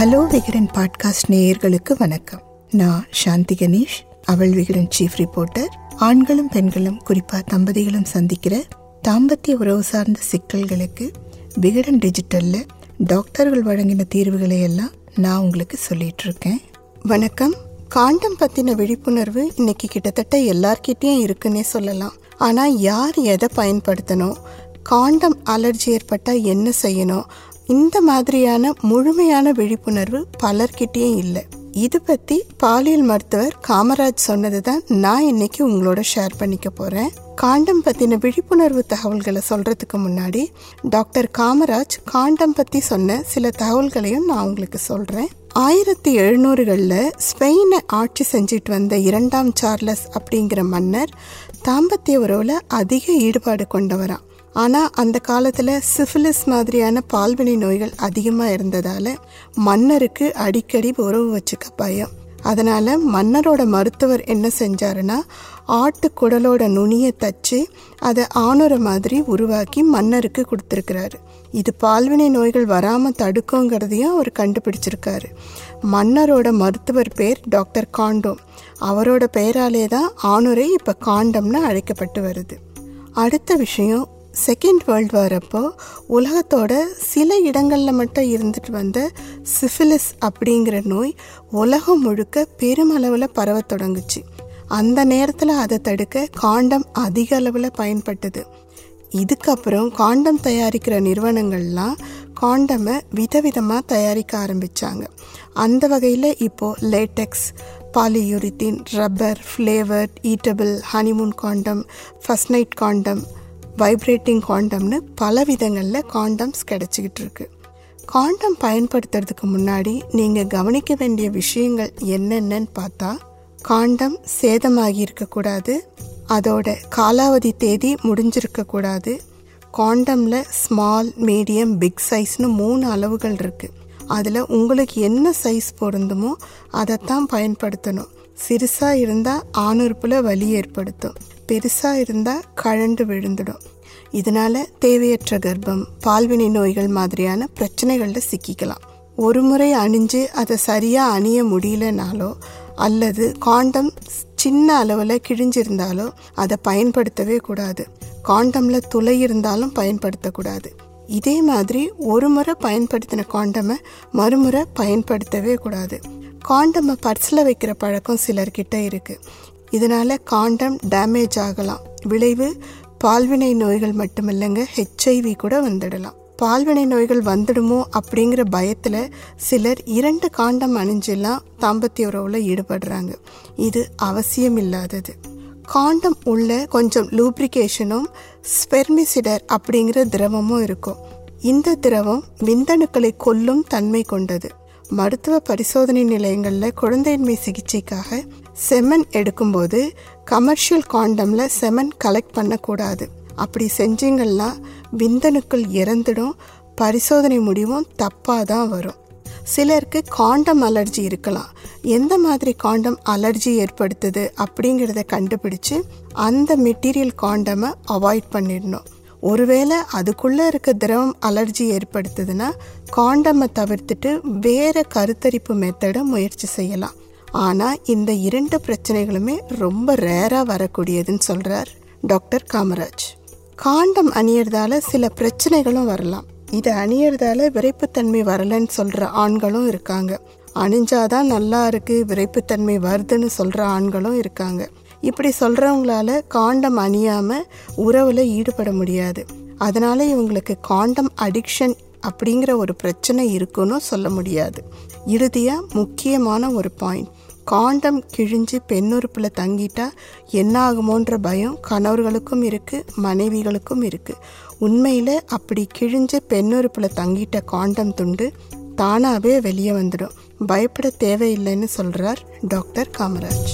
Hello Vikatan podcast நேயர்களுக்கு வணக்கம். நான் சாந்தி கணேஷ் அவள் விகடன் சீஃப் ரிப்போர்ட்டர் ஆண்களும் பெண்களும் குறிப்பா தம்பதிகளும் சந்திக்கிற தாம்பத்திய உறவு சார்ந்த சிக்கல்களுக்கு விகடன் டிஜிட்டல்ல டாக்டர்கள் வழங்கின தீர்வுகளை எல்லாம் நான் உங்களுக்கு சொல்லிட்டு இருக்கேன். வணக்கம். காண்டம் பத்தின விழிப்புணர்வு இன்னைக்கு கிட்டத்தட்ட எல்லார்கிட்டயும் இருக்குன்னே சொல்லலாம். ஆனா யார் எதை பயன்படுத்தணும்? காண்டம் அலர்ஜி ஏற்பட்டால் என்ன செய்யணும்? இந்த மாதிரியான முழுமையான விழிப்புணர்வு பலர்கிட்டயும் இல்லை. இது பத்தி பாலியல் மருத்துவர் காமராஜ் சொன்னது தான் நான் இன்னைக்கு உங்களோட ஷேர் பண்ணிக்க போறேன். காண்டம் பத்தின விழிப்புணர்வு தகவல்களை சொல்றதுக்கு முன்னாடி டாக்டர் காமராஜ் காண்டம் பத்தி சொன்ன சில தகவல்களையும் நான் உங்களுக்கு சொல்றேன். ஆயிரத்தி எழுநூறுகளில் ஸ்பெயினை ஆட்சி செஞ்சுட்டு வந்த இரண்டாம் சார்லஸ் அப்படிங்கிற மன்னர் தாம்பத்திய உறவுல அதிக ஈடுபாடு கொண்டவராம். ஆனால் அந்த காலத்தில் சிஃபிலிஸ் மாதிரியான பால்வினை நோய்கள் அதிகமாக இருந்ததால் மன்னருக்கு அடிக்கடி உறவு வச்சுக்க பயம். அதனால் மன்னரோட மருத்துவர் என்ன செஞ்சாருன்னா ஆட்டு குடலோட நுனியை தச்சு அதை ஆணுற மாதிரி உருவாக்கி மன்னருக்கு கொடுத்துருக்கிறாரு. இது பால்வினை நோய்கள் வராமல் தடுக்குங்கிறதையும் அவர் கண்டுபிடிச்சிருக்காரு. மன்னரோட மருத்துவர் பேர் டாக்டர் காண்டோம் அவரோட பெயராலே தான் ஆணுரை இப்போ காண்டம்னு அழைக்கப்பட்டு வருது. அடுத்த விஷயம் செகண்ட் வேர்ல்டு வார் அப்போ உலகத்தோட சில இடங்களில் மட்டும் இருந்துட்டு வந்த சிஃபிலிஸ் அப்படிங்கிற நோய் உலகம் முழுக்க பெருமளவில் பரவ தொடங்குச்சு. அந்த நேரத்தில் அதை தடுக்க காண்டம் அதிக அளவில் பயன்பட்டது. இதுக்கப்புறம் காண்டம் தயாரிக்கிற நிறுவனங்கள்லாம் காண்டமை விதவிதமாக தயாரிக்க ஆரம்பித்தாங்க அந்த வகையில் இப்போது latex polyurethane rubber flavoured edible honeymoon condom first night condom vibrating காண்டம்னு பல விதங்களில் காண்டம்ஸ் கிடச்சிக்கிட்டு இருக்கு. காண்டம் பயன்படுத்துறதுக்கு முன்னாடி நீங்கள் கவனிக்க வேண்டிய விஷயங்கள் என்னென்னன்னு பார்த்தா காண்டம் சேதமாகி இருக்கக்கூடாது அதோட காலாவதி தேதி முடிஞ்சிருக்கக்கூடாது காண்டமில் ஸ்மால் மீடியம் பிக் சைஸ்னு மூணு அளவுகள் இருக்குது அதில் உங்களுக்கு என்ன சைஸ் பொருந்துமோ அதைத்தான் பயன்படுத்தணும். சிறுசாக இருந்தால் ஆணுறுப்பில் வலி ஏற்படுத்தும். பெருசாக இருந்தால் கழண்டு விழுந்துடும். இதனால் தேவையற்ற கர்ப்பம் பால்வினை நோய்கள் மாதிரியான பிரச்சனைகளில் சிக்கிக்கலாம். ஒரு முறை அணிஞ்சு அதை சரியாக அணிய முடியலனாலோ அல்லது காண்டம் சின்ன அளவில் கிழிஞ்சிருந்தாலோ அதை பயன்படுத்தவே கூடாது. காண்டமில் துளை இருந்தாலும் பயன்படுத்தக்கூடாது இதே மாதிரி ஒரு முறை பயன்படுத்தின காண்டமை மறுமுறை பயன்படுத்தவே கூடாது. காண்டமை பர்ஸில் வைக்கிற பழக்கம் சிலர்கிட்ட இருக்குது இதனால் காண்டம் டேமேஜ் ஆகலாம். விளைவு பால்வினை நோய்கள் மட்டுமில்லைங்க ஹெச்ஐவி கூட வந்துடலாம். பால்வினை நோய்கள் வந்துடுமோ அப்படிங்கிற பயத்தில் சிலர் இரண்டு காண்டம் அணிஞ்செல்லாம் தாம்பத்திய உறவில் ஈடுபடுறாங்க. இது அவசியம் இல்லாதது காண்டம் உள்ள கொஞ்சம் லூப்ரிகேஷனும் ஸ்பெர்மிசிடர் அப்படிங்கிற திரவமும் இருக்கும். இந்த திரவம் விந்தணுக்களை கொல்லும் தன்மை கொண்டது. மருத்துவ பரிசோதனை நிலையங்களில் குழந்தையின்மை சிகிச்சைக்காக செமன் எடுக்கும்போது கமர்ஷியல் காண்டமில் செமன் கலெக்ட் பண்ணக்கூடாது. அப்படி செஞ்சீங்கன்னா விந்தணுக்கள் இறந்துடும் பரிசோதனை முடிவும் தப்பாக தான் வரும். சிலருக்கு காண்டம் அலர்ஜி இருக்கலாம். எந்த மாதிரி காண்டம் அலர்ஜி ஏற்படுத்துது அப்படிங்கிறத கண்டுபிடிச்சு அந்த மெட்டீரியல் காண்டமை அவாய்ட் பண்ணிடணும். ஒருவேளை அதுக்குள்ளே இருக்க திரவம் அலர்ஜி ஏற்படுத்துதுன்னா காண்டமை தவிர்த்துட்டு வேறு கருத்தரிப்பு மெத்தடை முயற்சி செய்யலாம். ஆனால் இந்த இரண்டு பிரச்சனைகளுமே ரொம்ப ரேராக வரக்கூடியதுன்னு சொல்கிறார் டாக்டர் காமராஜ். காண்டம் அணியறதால சில பிரச்சனைகளும் வரலாம். இதை அணியறதால விரைப்புத்தன்மை வரலன்னு சொல்கிற ஆண்களும் இருக்காங்க. அணிஞ்சாதான் நல்லா இருக்கு விரைப்புத்தன்மை வருதுன்னு சொல்கிற ஆண்களும் இருக்காங்க. இப்படி சொல்கிறவங்களால காண்டம் அணியாமல் உறவில் ஈடுபட முடியாது. அதனால் இவங்களுக்கு காண்டம் அடிக்ஷன் அப்படிங்கிற ஒரு பிரச்சனை இருக்குன்னு சொல்ல முடியாது. இறுதியாக முக்கியமான ஒரு பாயிண்ட் காண்டம் கிழிஞ்சு பெண்ணுறுப்பில் தங்கிட்டா என்ன ஆகுமோன்ற பயம் கணவர்களுக்கும் இருக்குது மனைவிகளுக்கும் இருக்குது உண்மையில் அப்படி கிழிஞ்சு பெண்ணுறுப்பில் தங்கிட்ட காண்டம் துண்டு தானாகவே வெளியே வந்துடும். பயப்பட தேவையில்லைன்னு சொல்கிறார் டாக்டர் காமராஜ்.